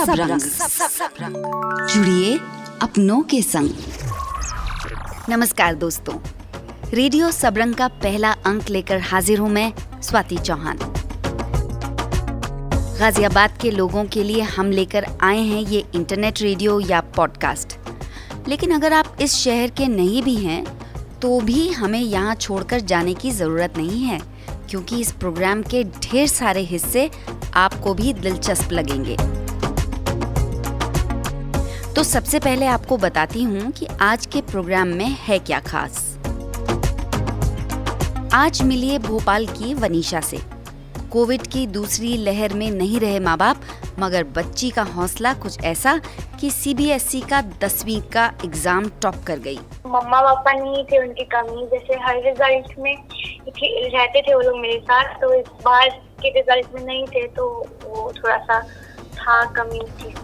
Radio Sabrang. जुड़िए अपनों के संग। नमस्कार दोस्तों। रेडियो सबरंग का पहला अंक लेकर हाजिर हूँ मैं स्वाति चौहान। गाजियाबाद के लोगों के लिए हम लेकर आए हैं ये इंटरनेट रेडियो या पॉडकास्ट। लेकिन अगर आप इस शहर के नहीं भी हैं तो भी हमें यहाँ छोड़कर जाने की ज़रूरत नहीं है, क्योंकि इस प्रोग्राम के ढेर सारे हिस्से आपको भी दिलचस्प लगेंगे। तो सबसे पहले आपको बताती हूँ कि आज के प्रोग्राम में है क्या खास। आज मिलिए भोपाल की वनीशा से। कोविड की दूसरी लहर में नहीं रहे माँ बाप मगर बच्ची का हौसला कुछ ऐसा कि सीबीएसई का दसवीं का एग्ज़ाम टॉप कर गई। मम्मा पापा नहीं थे, उनकी कमी। जैसे हर रिज़ल्ट में रहते थे वो लोग मेरे साथ तो इस बार के रिज़ल्ट में नहीं थे तो वो थोड़ा सा था कमी थी।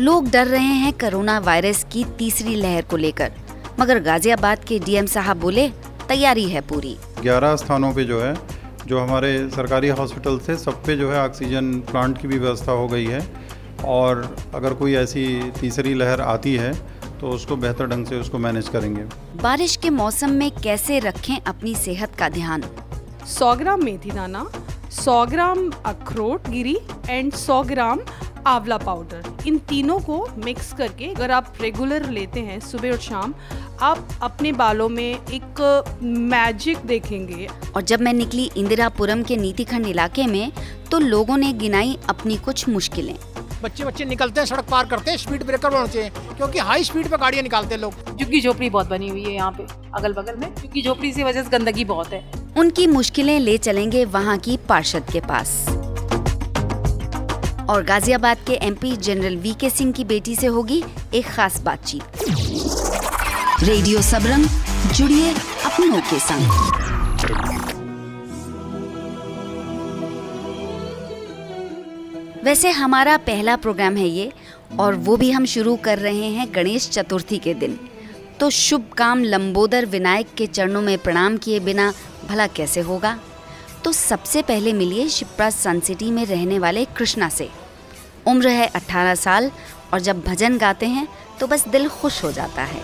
लोग डर रहे हैं कोरोना वायरस की तीसरी लहर को लेकर। मगर गाजियाबाद के डीएम साहब बोले तैयारी है पूरी। ग्यारह स्थानों पे जो है जो हमारे सरकारी हॉस्पिटल थे सब पे जो है ऑक्सीजन प्लांट की भी व्यवस्था हो गई है। और अगर कोई ऐसी तीसरी लहर आती है तो उसको बेहतर ढंग से उसको मैनेज करेंगे। बारिश के मौसम में कैसे रखें अपनी सेहत का ध्यान? 100 ग्राम मेथी दाना 100 ग्राम अखरोट गिरी एंड 100 ग्राम आंवला पाउडर। इन तीनों को मिक्स करके अगर आप रेगुलर लेते हैं सुबह और शाम आप अपने बालों में एक मैजिक देखेंगे। और जब मैं निकली इंदिरापुरम के नीतिखंड इलाके में तो लोगों ने गिनाई अपनी कुछ मुश्किलें। बच्चे बच्चे निकलते हैं सड़क पार करते हैं स्पीड ब्रेकर होना चाहिए क्योंकि हाई स्पीड पे गाड़ियाँ निकालते हैं लोग। झुग्गी झोपड़ी बहुत बनी हुई है यहाँ पे अगल बगल में। क्योंकि झोपड़ी की वजह से गंदगी बहुत है। उनकी मुश्किलें ले चलेंगे वहाँ की पार्षद के पास। और गाजियाबाद के एमपी जनरल वी के सिंह की बेटी से होगी एक खास बातचीत। रेडियो सबरंग जुड़िए अपनों के संग। वैसे हमारा पहला प्रोग्राम है ये, और वो भी हम शुरू कर रहे हैं गणेश चतुर्थी के दिन। तो शुभ काम लंबोदर विनायक के चरणों में प्रणाम किए बिना भला कैसे होगा? तो सबसे पहले मिलिए शिप्रा सन सिटी में रहने वाले कृष्णा से। उम्र है 18 साल और जब भजन गाते हैं तो बस दिल खुश हो जाता है।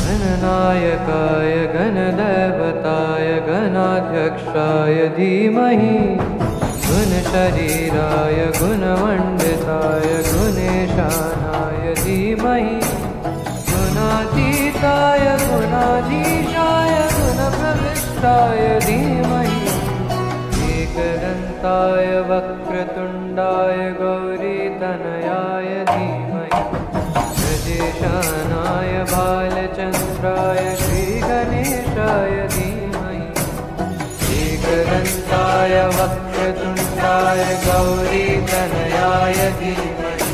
गणनायकाय गणदेवताय गणाध्यक्षाय धीमहि। गुणशरीराय गुणमण्डिताय गुणेशानाय धीमहि। गुणातीताय गुणाधीशाय गुणप्रविष्टाय धीमहि। एकदन्ताय वक्रतुण्डाय गौरीतनयाय धीमहि। प्रदेशानाय बालचन्द्राय श्रीगणेशाय धीमहि। एकदन्ताय वक्र गौरी गौरीतनयाय धीमहि।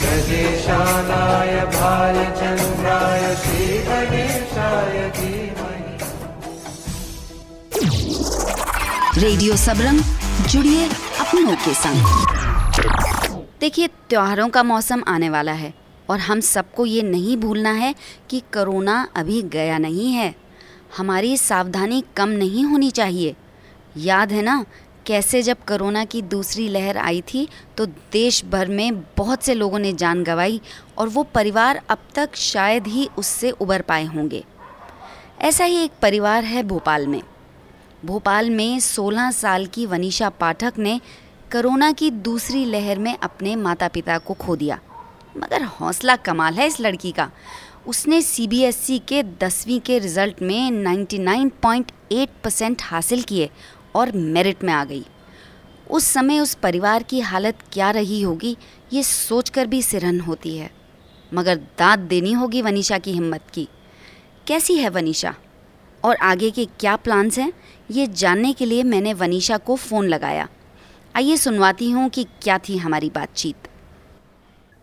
गजेशानाय भालचन्द्राय श्रीगणेशाय धीमहि रेडियो सबरंग, जुड़िए अपनों के संग। देखिए, त्योहारों का मौसम आने वाला है और हम सबको ये नहीं भूलना है कि कोरोना अभी गया नहीं है। हमारी सावधानी कम नहीं होनी चाहिए। याद है ना, कैसे जब कोरोना की दूसरी लहर आई थी तो देश भर में बहुत से लोगों ने जान गंवाई और वो परिवार अब तक शायद ही उससे उबर पाए होंगे। ऐसा ही एक परिवार है भोपाल में। भोपाल में 16 साल की वनीशा पाठक ने कोरोना की दूसरी लहर में अपने माता पिता को खो दिया। मगर हौसला कमाल है इस लड़की का। उसने सीबीएसई के दसवीं के रिज़ल्ट में 99.8 परसेंट हासिल किए और मेरिट में आ गई। उस समय उस परिवार की हालत क्या रही होगी, ये सोचकर भी सिरहन होती है। मगर दांत देनी होगी वनीशा की हिम्मत की। कैसी है वनीशा? और आगे के क्या प्लान्स हैं? ये जानने के लिए मैंने वनीशा को फ़ोन लगाया। आइए सुनवाती हूँ कि क्या थी हमारी बातचीत।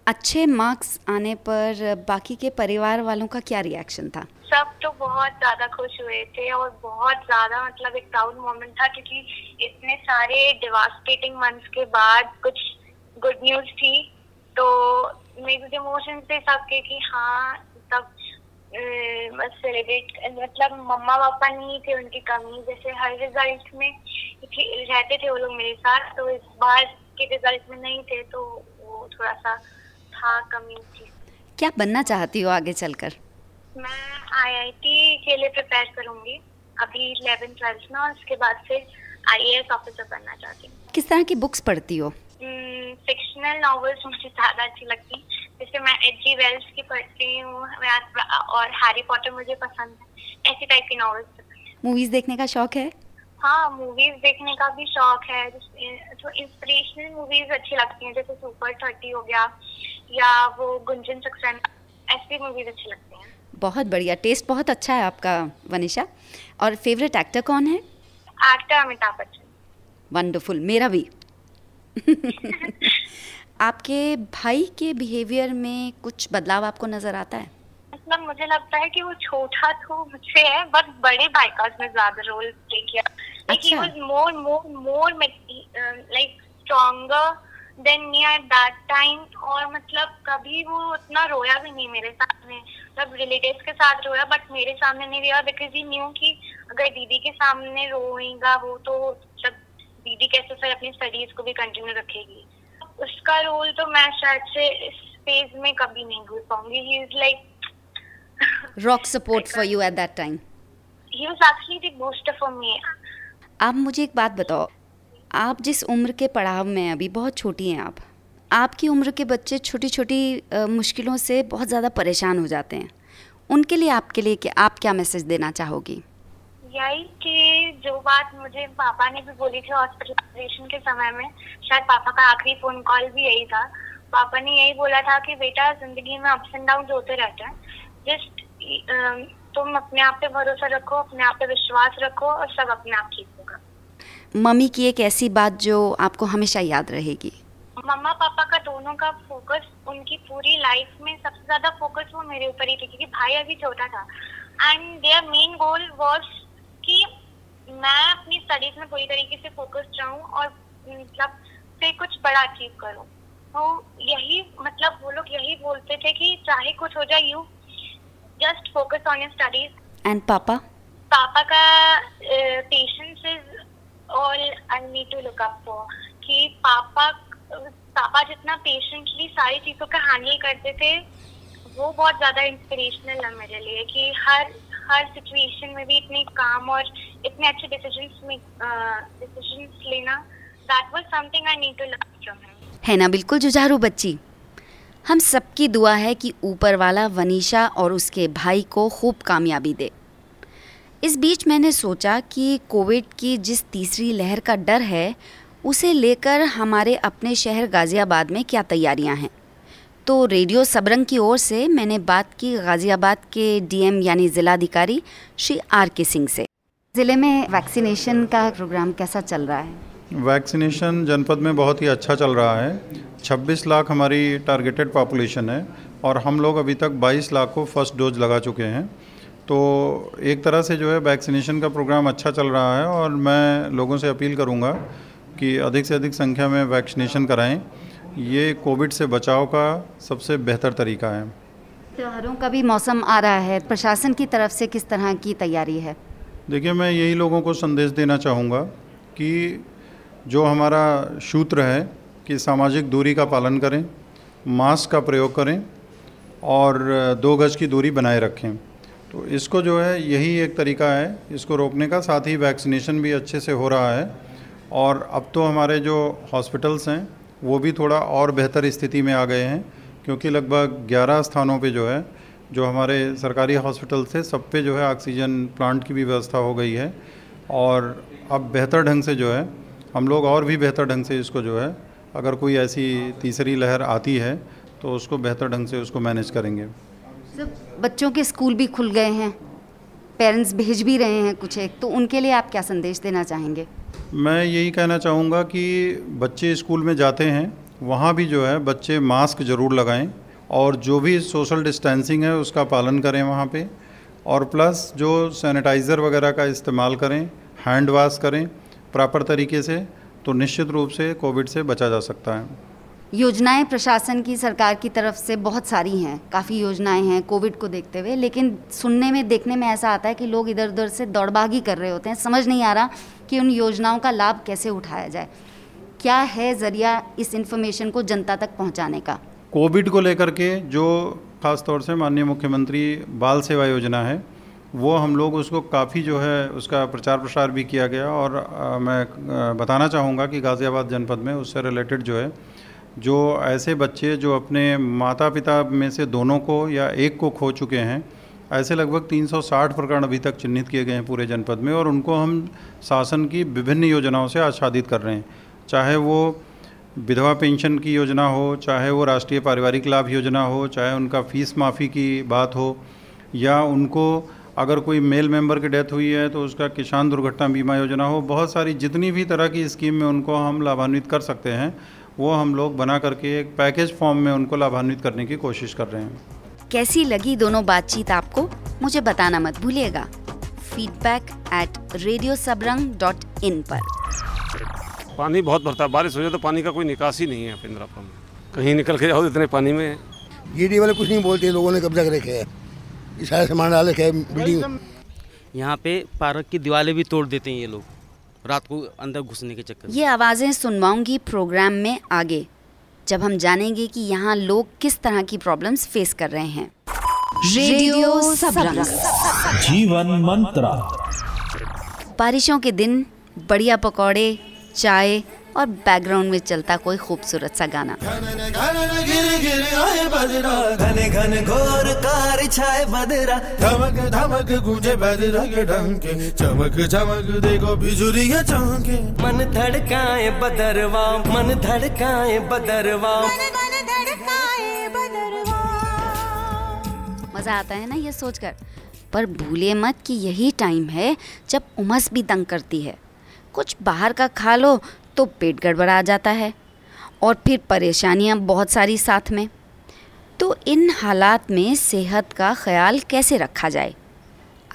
अच्छे मार्क्स आने पर बाकी के परिवार वालों का क्या रिएक्शन था? सब तो बहुत ज़्यादा खुश हुए थे और बहुत ज़्यादा मतलब एक प्राउड मोमेंट था क्योंकि इतने सारे डिवास्टेटिंग मंथ्स के बाद कुछ गुड न्यूज़ थी। तो मेरे इमोशन थे सबके कि हाँ सेलिब्रेट मतलब मम्मा पापा नहीं थे उनकी कमी जैसे हर रिज़ल्ट में रहते थे वो लोग मेरे साथ तो इस बार के रिज़ल्ट में नहीं थे तो वो थोड़ा सा था कमी थी क्या बनना चाहती हो आगे चलकर? मैं आईआईटी के लिए प्रिपेयर करूँगी अभी इलेवन ट्वेल्थ में और उसके बाद फिर आईएएस ऑफिसर बनना चाहती हूँ। किस तरह की बुक्स पढ़ती हो? फिक्शनल नॉवेल्स मुझे ज़्यादा अच्छी लगती। जैसे मैं एचजी वेल्स की पढ़ती हूँ मैं- और हैरी पॉटर मुझे पसंद है ऐसी टाइप की नॉवेल्स मूवीज़ देखने का शौक है? हाँ मूवीज़ देखने का भी शौक है तो इंस्पिरेशनल मूवीज़ अच्छी लगती हैं जैसे सुपर थर्टी हो गया या वो गुंजन सक्सेना ऐसी मूवीज़ अच्छी लगती हैं। बहुत बढ़िया टेस्ट बहुत अच्छा है आपका वनिशा और फेवरेट एक्टर कौन है? एक्टर अमिताभ बच्चन वंडरफुल मेरा भी। आपके भाई के बिहेवियर में कुछ बदलाव आपको नज़र आता है? मतलब मुझे लगता है कि वो छोटा तो मुझसे है बट बड़े भाई का उसने ज़्यादा रोल प्ले किया। अच्छा। More more more like stronger than that time और मतलब कभी वो उतना रोया भी नहीं मेरे सामने। मतलब रिलेटिव्स के साथ रोया बट मेरे सामने नहीं रोया बिकॉज़ ही न्यू कि अगर दीदी के सामने रोएगा वो तो जब दीदी कैसे फिर अपनी स्टडीज़ को भी कंटिन्यू रखेगी। उसका रोल तो मैं शायद से इस फ़ेज़ में कभी नहीं भूल पाऊँगी। He is like rock support for you at that time he was actually the booster for me. आप मुझे एक बात बताओ। आप जिस उम्र के पड़ाव में हैं अभी बहुत छोटी हैं आप। आपकी उम्र के बच्चे छोटी छोटी मुश्किलों से बहुत ज़्यादा परेशान हो जाते हैं। उनके लिए आपके लिए क्या आप क्या मैसेज देना चाहोगी? यही कि जो बात मुझे पापा ने भी बोली थी हॉस्पिटलाइजेशन के समय में शायद पापा का आखिरी फ़ोन कॉल भी यही था। पापा ने यही बोला था कि बेटा ज़िंदगी में अप्स एंड डाउन होते रहते हैं। जस्ट तुम अपने आप पे भरोसा रखो अपने आप पे विश्वास रखो और सब अपने आप ठीक होगा। मम्मी की एक ऐसी बात जो आपको हमेशा याद रहेगी? मम्मा पापा का दोनों का फोकस उनकी पूरी लाइफ में सबसे ज़्यादा फोकस वो मेरे ऊपर ही थी क्योंकि भाई अभी छोटा था। And their main goal was कि मैं अपनी स्टडीज़ में पूरी तरीके से फोकस्ड रहूँ और मतलब फिर कुछ बड़ा अचीव करूँ। तो यही मतलब वो लोग यही बोलते थे कि चाहे कुछ हो जाए you just focus on your studies and पापा? पापा का patience is all I need to look up for कि पापा पापा जितना पेशेंटली सारी चीज़ों का हैंडल करते थे वो बहुत ज़्यादा इंस्पिरेशनल है मेरे लिए कि हर हर सिचुएशन में भी इतनी काम और इतने अच्छे डिसीजंस में डिसीजंस लेना that was something I need to learn from him है ना बिल्कुल जुझारू बच्ची? हम सबकी दुआ है कि ऊपर वाला वनीशा और उसके भाई को खूब कामयाबी दे। इस बीच मैंने सोचा कि कोविड की जिस तीसरी लहर का डर है, उसे लेकर हमारे अपने शहर गाज़ियाबाद में क्या तैयारियाँ हैं? तो रेडियो सबरंग की ओर से मैंने बात की गाज़ियाबाद के डीएम यानी ज़िलाधिकारी श्री आर के सिंह से। ज़िले में वैक्सीनेशन का प्रोग्राम कैसा चल रहा है? वैक्सीनेशन जनपद में बहुत ही अच्छा चल रहा है। 26 लाख हमारी टारगेटेड पॉपुलेशन है और हम लोग अभी तक 22 लाख को फ़र्स्ट डोज लगा चुके हैं। तो एक तरह से जो है वैक्सीनेशन का प्रोग्राम अच्छा चल रहा है और मैं लोगों से अपील करूँगा कि अधिक से अधिक संख्या में वैक्सीनेशन कराएँ। ये कोविड से बचाव का सबसे बेहतर तरीका है। त्योहारों का भी मौसम आ रहा है। प्रशासन की तरफ़ से किस तरह की तैयारी है? देखिए मैं यही लोगों को संदेश देना चाहूँगा कि जो हमारा सूत्र है कि सामाजिक दूरी का पालन करें मास्क का प्रयोग करें और दो गज की दूरी बनाए रखें। तो इसको जो है यही एक तरीका है। इसको रोकने का साथ ही वैक्सीनेशन भी अच्छे से हो रहा है। और अब तो हमारे जो हॉस्पिटल्स हैं वो भी थोड़ा और बेहतर स्थिति में आ गए हैं, क्योंकि लगभग 11 स्थानों पे जो है, जो हमारे सरकारी हॉस्पिटल थे, सब पे जो है ऑक्सीजन प्लांट की भी व्यवस्था हो गई है। और अब बेहतर ढंग से जो है, हम लोग और भी बेहतर ढंग से इसको जो है, अगर कोई ऐसी तीसरी लहर आती है तो उसको बेहतर ढंग से उसको मैनेज करेंगे। बच्चों के स्कूल भी खुल गए हैं, पेरेंट्स भेज भी रहे हैं कुछ एक तो उनके लिए आप क्या संदेश देना चाहेंगे? मैं यही कहना चाहूँगा कि बच्चे स्कूल में जाते हैं, वहाँ भी जो है बच्चे मास्क ज़रूर लगाएँ और जो भी सोशल डिस्टेंसिंग है उसका पालन करें वहाँ पे और प्लस जो सैनिटाइज़र वगैरह का इस्तेमाल करें, हैंड वॉश करें प्रॉपर तरीके से तो निश्चित रूप से कोविड से बचा जा सकता है। योजनाएँ प्रशासन की सरकार की तरफ़ से बहुत सारी हैं, काफ़ी योजनाएँ हैं कोविड को देखते हुए, लेकिन सुनने में, देखने में ऐसा आता है कि लोग इधर उधर से दौड़बागी कर रहे होते हैं, समझ नहीं आ रहा कि उन योजनाओं का लाभ कैसे उठाया जाए? क्या है ज़रिया इस इन्फॉर्मेशन को जनता तक पहुँचाने का? कोविड को लेकर के जो खास तौर से माननीय मुख्यमंत्री बाल सेवा योजना है वो हम लोग उसको काफ़ी जो है उसका प्रचार प्रसार भी किया गया और आ, मैं बताना चाहूँगा कि गाज़ियाबाद जनपद में उससे रिलेटेड जो है जो ऐसे बच्चे जो अपने माता पिता में से दोनों को या एक को खो चुके हैं ऐसे लगभग 360 प्रकरण अभी तक चिन्हित किए गए हैं पूरे जनपद में और उनको हम शासन की विभिन्न योजनाओं से आच्छादित कर रहे हैं। चाहे वो विधवा पेंशन की योजना हो, चाहे वो राष्ट्रीय पारिवारिक लाभ योजना हो, चाहे उनका फ़ीस माफ़ी की बात हो, या उनको अगर कोई मेल मेंबर की डेथ हुई है तो उसका किसान दुर्घटना बीमा योजना हो, बहुत सारी जितनी भी तरह की स्कीम में उनको हम लाभान्वित कर सकते हैं, वो हम लोग बना करके एक पैकेज फॉर्म में उनको लाभान्वित करने की कोशिश कर रहे हैं। कैसी लगी दोनों बातचीत आपको मुझे बताना मत भूलिएगा। Feedback at radio Sabrang dot in पर। पानी बहुत भरता है। बारिश हो जाए तो पानी का कोई निकास ही नहीं है पिंद्रापुर में। कहीं निकल के जाओ इतने पानी में। जीडी वाले कुछ नहीं बोलते लोगों ने कब्जा कर रखे है। ये सारे सामान डाल रखे है बिल्डिंग। यहाँ पे पार्क की दीवारें भी तोड़ देते हैं ये लोग। रात को अंदर घुसने के चक्कर ये आवाज़ें सुनवाऊँगी प्रोग्राम में आगे। जब हम जानेंगे कि यहाँ लोग किस तरह की प्रॉब्लम्स फेस कर रहे हैं। रेडियो जीवन मंत्रा। बारिशों के दिन बढ़िया पकौड़े चाय और बैकग्राउंड में चलता कोई खूबसूरत सा गाना। चमक चमक देखो बिजुरिया मन धड़काए बदरवा मन धड़काए बदरवा। मज़ा आता है ना ये सोचकर। पर भूलिए मत कि यही टाइम है जब उमस भी तंग करती है। कुछ बाहर का खा लो तो पेट गड़बड़ा जाता है और फिर परेशानियाँ बहुत सारी साथ में। तो इन हालात में सेहत का ख्याल कैसे रखा जाए?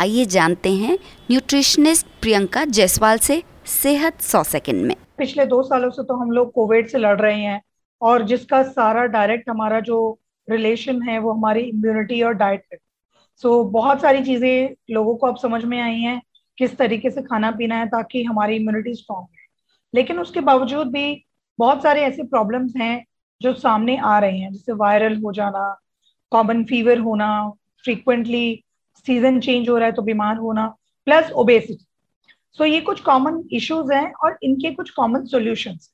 आइए जानते हैं न्यूट्रिशनिस्ट प्रियंका जायसवाल से सेहत सौ सेकंड में। पिछले दो सालों से तो हम लोग कोविड से लड़ रहे हैं और जिसका सारा डायरेक्ट हमारा जो रिलेशन है वो हमारी इम्यूनिटी और डाइट है सो so, बहुत सारी चीज़ें लोगों को अब समझ में आई हैं किस तरीके से खाना पीना है ताकि हमारी इम्यूनिटी स्ट्रांग लेकिन उसके बावजूद भी बहुत सारे ऐसे प्रॉब्लम्स हैं जो सामने आ रहे हैं, जैसे वायरल हो जाना कॉमन फीवर होना फ्रीक्वेंटली सीज़न चेंज हो रहा है तो बीमार होना प्लस ओबेसिटी सो ये कुछ कॉमन इश्यूज़ हैं और इनके कुछ कॉमन सॉल्यूशंस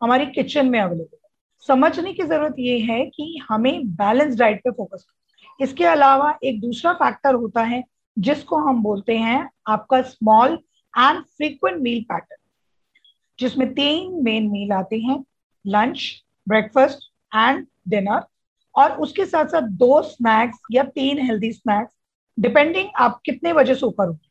हमारी किचन में अवेलेबल है। समझने की ज़रूरत ये है कि हमें बैलेंस डाइट पे फोकस करना इसके अलावा एक दूसरा फैक्टर होता है जिसको हम बोलते हैं आपका small and frequent meal pattern जिसमें तीन मेन मील आते हैं लंच ब्रेकफास्ट एंड डिनर और उसके साथ साथ दो स्नैक्स या तीन हेल्दी स्नैक्स डिपेंडिंग आप कितने बजे से ऊपर उठे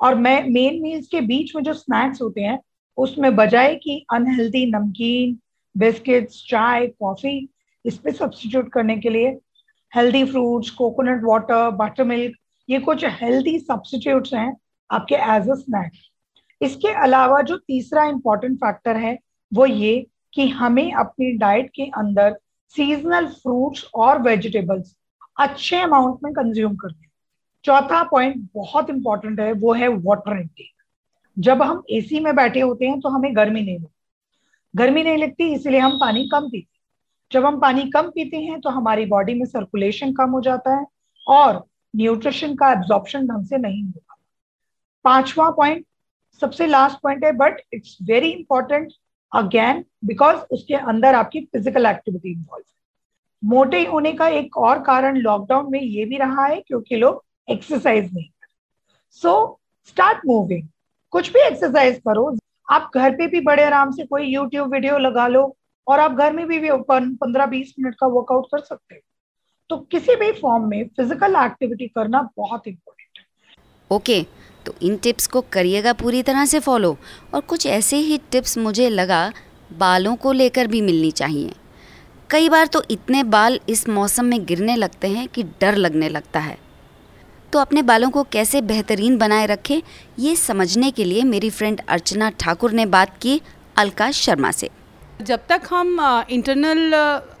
और मैं मेन मील्स के बीच में जो स्नैक्स होते हैं, उसमें बजाय कि अनहेल्दी नमकीन बिस्किट्स चाय कॉफ़ी इस पे सब्सटीट्यूट करने के लिए healthy fruits coconut water buttermilk ये कुछ हेल्दी सब्सटीट्यूट्स हैं आपके एज अ स्नैक इसके अलावा जो तीसरा इंपॉर्टेंट फैक्टर है, वो ये कि हमें अपनी डाइट के अंदर सीजनल फ्रूट्स और वेजिटेबल्स अच्छे अमाउंट में कंज्यूम करते हैं। चौथा पॉइंट बहुत इंपॉर्टेंट है, वो है वाटर इनटेक जब हम एसी में बैठे होते हैं तो हमें गर्मी नहीं लगती। गर्मी नहीं लगती, इसलिए हम पानी कम पीते हैं। जब हम पानी कम पीते हैं तो हमारी बॉडी में सर्कुलेशन कम हो जाता है और न्यूट्रिशन का एब्जॉर्प्शन ढंग से नहीं होगा पांचवा पॉइंट सबसे लास्ट पॉइंट है but it's very important again because उसके अंदर आपकी फ़िज़िकल एक्टिविटी इन्वॉल्व है। मोटे होने का एक और कारण लॉकडाउन में ये भी रहा है क्योंकि लोग एक्सरसाइज नहीं कर सो स्टार्ट मूविंग कुछ भी एक्सरसाइज करो। आप घर पे भी बड़े आराम से कोई यूट्यूब वीडियो लगा लो और आप घर में भी, पंद्रह बीस मिनट का वर्कआउट कर सकते हो। तो किसी भी फॉर्म में फ़िज़िकल एक्टिविटी करना बहुत इंपॉर्टेंट है। ओके okay, तो इन टिप्स को करिएगा पूरी तरह से फॉलो। और कुछ ऐसे ही टिप्स मुझे लगा बालों को लेकर भी मिलनी चाहिए। कई बार तो इतने बाल इस मौसम में गिरने लगते हैं कि डर लगने लगता है। तो अपने बालों को कैसे बेहतरीन बनाए रखें, ये समझने के लिए मेरी फ्रेंड अर्चना ठाकुर ने बात की अलका शर्मा से। जब तक हम इंटरनल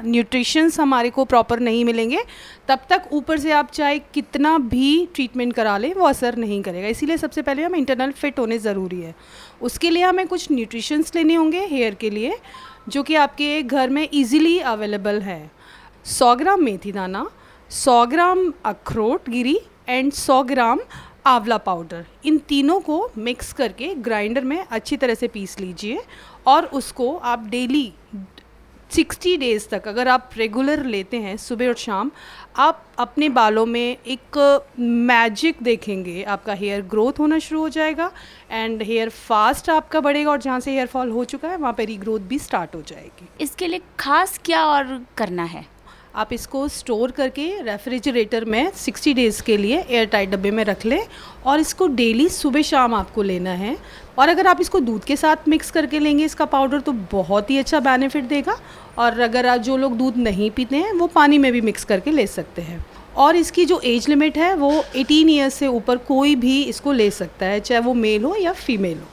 न्यूट्रिशंस हमारे को प्रॉपर नहीं मिलेंगे, तब तक ऊपर से आप चाहे कितना भी ट्रीटमेंट करा लें, वो असर नहीं करेगा। इसीलिए सबसे पहले हम इंटरनल फिट होने ज़रूरी है। उसके लिए हमें कुछ न्यूट्रिशंस लेने होंगे हेयर के लिए, जो कि आपके घर में इजीली अवेलेबल है। 100 ग्राम मेथी दाना 100 ग्राम अखरोट गिरी एंड 100 ग्राम आंवला पाउडर इन तीनों को मिक्स करके ग्राइंडर में अच्छी तरह से पीस लीजिए और उसको आप डेली 60 डेज़ तक अगर आप रेगुलर लेते हैं सुबह और शाम, आप अपने बालों में एक मैजिक देखेंगे, आपका हेयर ग्रोथ होना शुरू हो जाएगा एंड हेयर फास्ट आपका बढ़ेगा और जहाँ से हेयर फॉल हो चुका है, वहाँ पर रीग्रोथ भी स्टार्ट हो जाएगी। इसके लिए खास क्या और करना है? आप इसको स्टोर करके रेफ्रिजरेटर में 60 डेज़ के लिए एयर टाइट डब्बे में रख लें और इसको डेली सुबह शाम आपको लेना है। और अगर आप इसको दूध के साथ मिक्स करके लेंगे इसका पाउडर तो बहुत ही अच्छा बेनिफिट देगा। और अगर आप जो लोग दूध नहीं पीते हैं, वो पानी में भी मिक्स करके ले सकते हैं। और इसकी जो एज लिमिट है, वो 18 ईयर्स से ऊपर कोई भी इसको ले सकता है, चाहे वो मेल हो या फीमेल हो।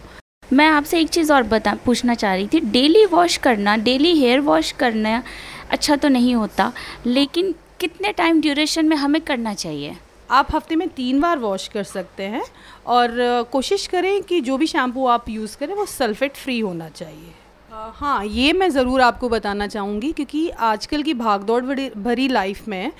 मैं आपसे एक चीज़ और बता, पूछना चाह रही थी। डेली वॉश करना डेली हेयर वॉश करना अच्छा तो नहीं होता, लेकिन कितने टाइम ड्यूरेशन में हमें करना चाहिए? आप हफ़्ते में तीन बार वॉश कर सकते हैं और कोशिश करें कि जो भी शैम्पू आप यूज़ करें वो सल्फेट फ्री होना चाहिए। हाँ ये मैं ज़रूर आपको बताना चाहूँगी क्योंकि आजकल की भागदौड़ भरी लाइफ में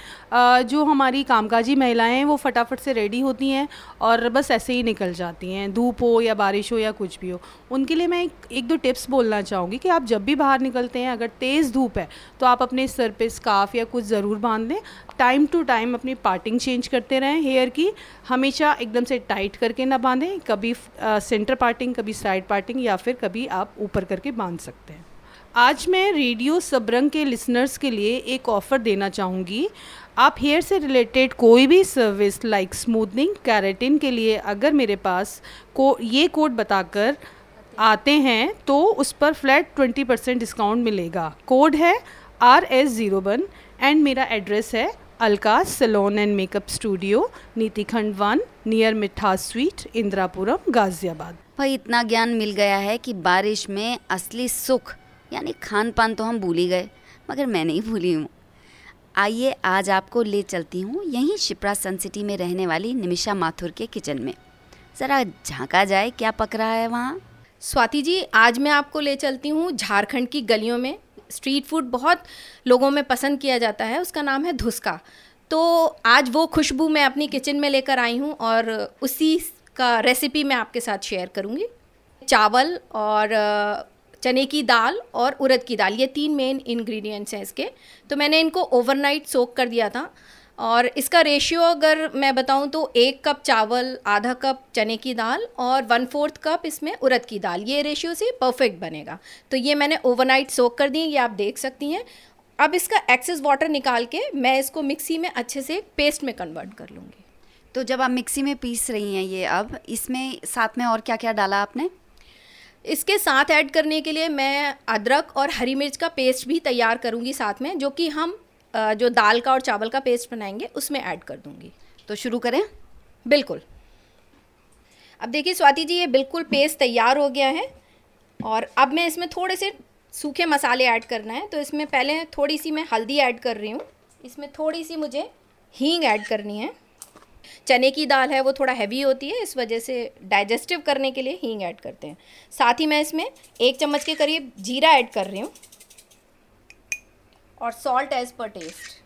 जो हमारी कामकाजी महिलाएँ हैं, वो फटाफट से रेडी होती हैं और बस ऐसे ही निकल जाती हैं, धूप हो या बारिश हो या कुछ भी हो। उनके लिए मैं एक एक दो टिप्स बोलना चाहूँगी कि आप जब भी बाहर निकलते हैं, अगर तेज़ धूप है तो आप अपने सर पे स्काफ या कुछ ज़रूर बाँध लें। टाइम टू टाइम अपनी पार्टिंग चेंज करते रहें, हेयर की हमेशा एकदम से टाइट करके ना बांधें, कभी सेंटर पार्टिंग, कभी साइड पार्टिंग या फिर कभी आप ऊपर करके बाँध सकते हैं। आज मैं रेडियो सबरंग के लिसनर्स के लिए एक ऑफ़र देना चाहूँगी। आप हेयर से रिलेटेड कोई भी सर्विस लाइक स्मूथनिंग कैरेटिन के लिए अगर मेरे पास को, ये कोड बताकर आते हैं तो उस पर फ्लैट ट्वेंटी परसेंट डिस्काउंट मिलेगा। कोड है R S zero one and मेरा एड्रेस है Alka salon and makeup studio Niti Khand one near Mitha sweet Indirapuram Ghaziabad भाई इतना ज्ञान मिल गया है कि बारिश में असली सुख यानी खान पान तो हम भूल ही गए मगर मैं नहीं भूली हूँ। आइए आज आपको ले चलती हूँ यहीं शिप्रा सन सिटी में रहने वाली निमिषा माथुर के किचन में। ज़रा झांका जाए क्या पक रहा है वहाँ? स्वाति जी आज मैं आपको ले चलती हूँ झारखंड की गलियों में। स्ट्रीट फ़ूड बहुत लोगों में पसंद किया जाता है, उसका नाम है धुसका। तो आज वो खुशबू मैं अपनी किचन में लेकर आई हूँ और उसी का रेसिपी मैं आपके साथ शेयर करूँगी। चावल और चने की दाल और उड़द की दाल, ये तीन मेन इंग्रेडिएंट्स हैं इसके। तो मैंने इनको ओवरनाइट सोक कर दिया था। और इसका रेशियो अगर मैं बताऊँ तो एक कप चावल आधा कप चने की दाल और वन फोर्थ कप इसमें उड़द की दाल। ये रेशियो से परफेक्ट बनेगा। तो ये मैंने ओवरनाइट सोक कर दी ये आप देख सकती हैं। अब इसका एक्सेस वाटर निकाल के मैं इसको मिक्सी में अच्छे से पेस्ट में कन्वर्ट कर लूँगी। तो जब आप मिक्सी में पीस रही हैं ये अब इसमें साथ में और क्या क्या डाला आपने? इसके साथ ऐड करने के लिए मैं अदरक और हरी मिर्च का पेस्ट भी तैयार करूँगी साथ में जो कि हम जो दाल का और चावल का पेस्ट बनाएँगे उसमें ऐड कर दूँगी। तो शुरू करें? बिल्कुल। अब देखिए स्वाति जी ये बिल्कुल पेस्ट तैयार हो गया है और अब मैं इसमें थोड़े से सूखे मसाले ऐड करना है। तो इसमें पहले थोड़ी सी मैं हल्दी ऐड कर रही हूँ। इसमें थोड़ी सी मुझे हींग ऐड करनी है। चने की दाल है वो थोड़ा हैवी होती है इस वजह से डाइजेस्टिव करने के लिए हींग ऐड करते हैं। साथ ही मैं इसमें एक चम्मच के करीब जीरा ऐड कर रही हूँ। और सॉल्ट एज़ पर टेस्ट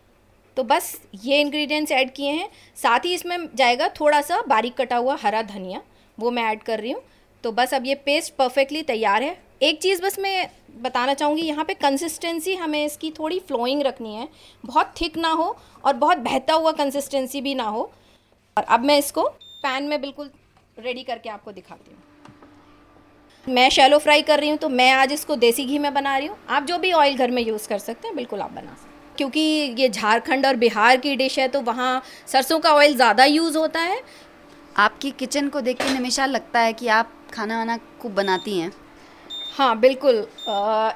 तो बस ये इंग्रेडिएंट्स ऐड किए हैं। साथ ही इसमें जाएगा थोड़ा सा बारीक कटा हुआ हरा धनिया, वो मैं ऐड कर रही हूँ। तो बस अब ये पेस्ट परफेक्टली तैयार है। एक चीज़ बस मैं बताना चाहूँगी, यहाँ पे कंसिस्टेंसी हमें इसकी थोड़ी फ्लोइंग रखनी है। बहुत थिक ना हो और बहुत बहता हुआ कंसिस्टेंसी भी ना हो। और अब मैं इसको पैन में बिल्कुल रेडी करके आपको दिखाती हूँ। मैं शैलो फ्राई कर रही हूँ तो मैं आज इसको देसी घी में बना रही हूँ। आप जो भी ऑयल घर में यूज़ कर सकते हैं बिल्कुल आप बना सकते हैं। क्योंकि ये झारखंड और बिहार की डिश है तो वहाँ सरसों का ऑयल ज़्यादा यूज़ होता है। आपकी किचन को देख के हमेशा लगता है कि आप खाना वाना खूब बनाती हैं। हाँ बिल्कुल।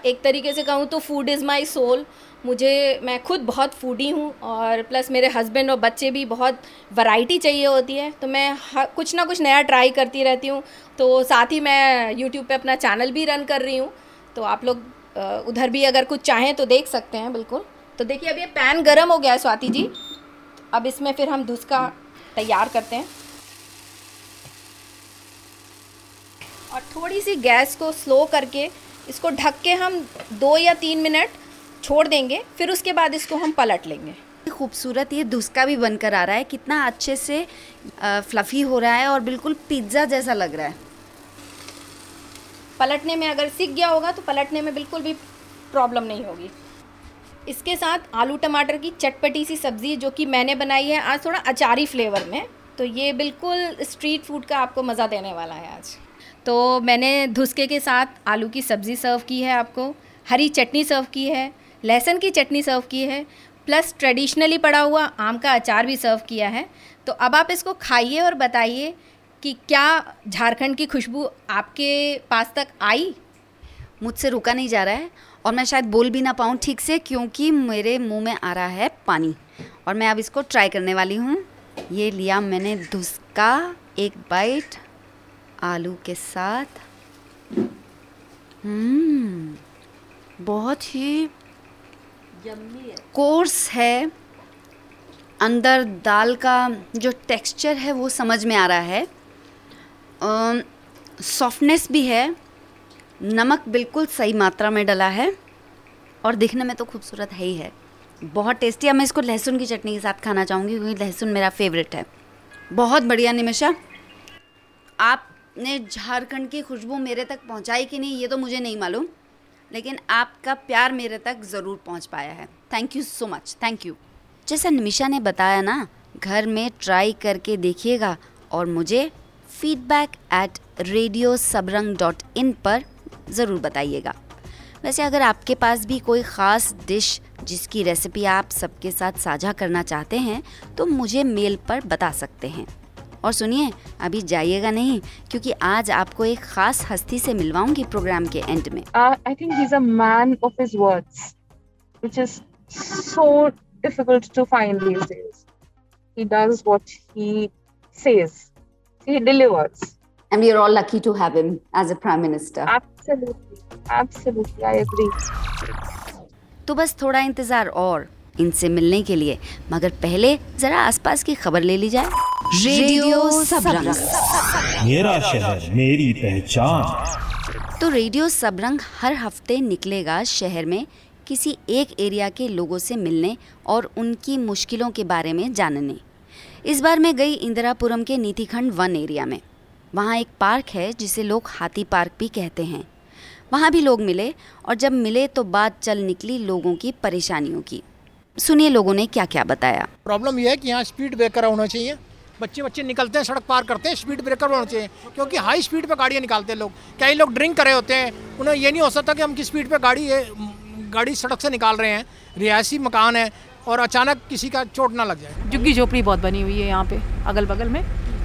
एक तरीके से कहूँ तो फ़ूड इज़ माई सोल मुझे मैं खुद बहुत फूडी हूँ और प्लस मेरे हस्बैंड और बच्चे भी बहुत वैरायटी चाहिए होती है तो मैं कुछ ना कुछ नया ट्राई करती रहती हूँ। तो साथ ही मैं यूट्यूब पे अपना चैनल भी रन कर रही हूँ। तो आप लोग उधर भी अगर कुछ चाहें तो देख सकते हैं, बिल्कुल। तो देखिए, अब ये पैन गरम हो गया है स्वाति जी। अब इसमें फिर हम धुसका तैयार करते हैं। और थोड़ी सी गैस को स्लो करके इसको ढक के हम दो या तीन मिनट छोड़ देंगे। फिर उसके बाद इसको हम पलट लेंगे। खूबसूरत ये धुसका भी बनकर आ रहा है। कितना अच्छे से फ्लफ़ी हो रहा है और बिल्कुल पिज़्ज़ा जैसा लग रहा है। पलटने में अगर सीख गया होगा तो पलटने में बिल्कुल भी प्रॉब्लम नहीं होगी। इसके साथ आलू टमाटर की चटपटी सी सब्ज़ी जो कि मैंने बनाई है आज थोड़ा अचारी फ्लेवर में तो ये बिल्कुल स्ट्रीट फ़ूड का आपको मज़ा देने वाला है आज। तो मैंने धुसके के साथ आलू की सब्ज़ी सर्व की है आपको, हरी चटनी सर्व की है, लहसुन की चटनी सर्व की है प्लस ट्रेडिशनली पड़ा हुआ आम का अचार भी सर्व किया है। तो अब आप इसको खाइए और बताइए कि क्या झारखंड की खुशबू आपके पास तक आई? मुझसे रुका नहीं जा रहा है और मैं शायद बोल भी ना पाऊँ ठीक से क्योंकि मेरे मुँह में आ रहा है पानी। और मैं अब इसको ट्राई करने वाली हूँ। ये लिया मैंने धुसका एक बाइट आलू के साथ। हम्म बहुत ही कोर्स है। अंदर दाल का जो टेक्सचर है वो समझ में आ रहा है। सॉफ्टनेस भी है, नमक बिल्कुल सही मात्रा में डला है, और दिखने में तो खूबसूरत है ही है। बहुत टेस्टी है, मैं इसको लहसुन की चटनी के साथ खाना चाहूँगी, क्योंकि लहसुन मेरा फेवरेट है। बहुत बढ़िया निमिषा। आपने झारखंड की खुशबू मेरे तक पहुँचाई कि नहीं, ये तो मुझे नहीं मालूम, लेकिन आपका प्यार मेरे तक ज़रूर पहुँच पाया है। Thank you so much thank you जैसा निमिषा ने बताया ना, घर में ट्राई करके देखिएगा, और मुझे feedback at radio Sabrang dot in पर ज़रूर बताइएगा वैसे अगर आपके पास भी कोई ख़ास डिश जिसकी रेसिपी आप सबके साथ साझा करना चाहते हैं तो मुझे मेल पर बता सकते हैं और सुनिए अभी जाइएगा नहीं क्योंकि आज आपको एक खास हस्ती से मिलवाऊँगी प्रोग्राम के एंड में Uh, I think he's a man of his words, which is so difficult to find these days. He does what he says. He delivers. And we are all lucky to have him as a prime minister. Absolutely. Absolutely. I agree. तो बस थोड़ा इंतज़ार और इनसे मिलने के लिए मगर पहले ज़रा आसपास की खबर ले ली जाए रेडियो सबरंग मेरा शहर मेरी पहचान तो रेडियो सबरंग हर हफ़्ते निकलेगा शहर में किसी एक एरिया के लोगों से मिलने और उनकी मुश्किलों के बारे में जानने इस बार मैं गई इंदिरापुरम के नीतिखंड वन एरिया में। वहाँ एक पार्क है जिसे लोग हाथी पार्क भी कहते हैं। वहाँ भी लोग मिले और जब मिले तो बात चल निकली लोगों की परेशानियों की। सुनिए लोगों ने क्या क्या बताया। प्रॉब्लम यह है कि यहाँ स्पीड ब्रेकर होना चाहिए। बच्चे बच्चे निकलते हैं, सड़क पार करते हैं, स्पीड ब्रेकर होना चाहिए, क्योंकि हाई स्पीड पे गाड़ियाँ निकालते हैं लोग। कई लोग ड्रिंक करे होते हैं, उन्हें ये नहीं हो सकता कि हम किस स्पीड पे गाड़ी गाड़ी सड़क से निकाल रहे हैं। रिहायशी मकान है और अचानक किसी का चोट ना लग जाए। झुग्गी झोपड़ी बहुत बनी हुई है यहाँ पे अगल बगल में।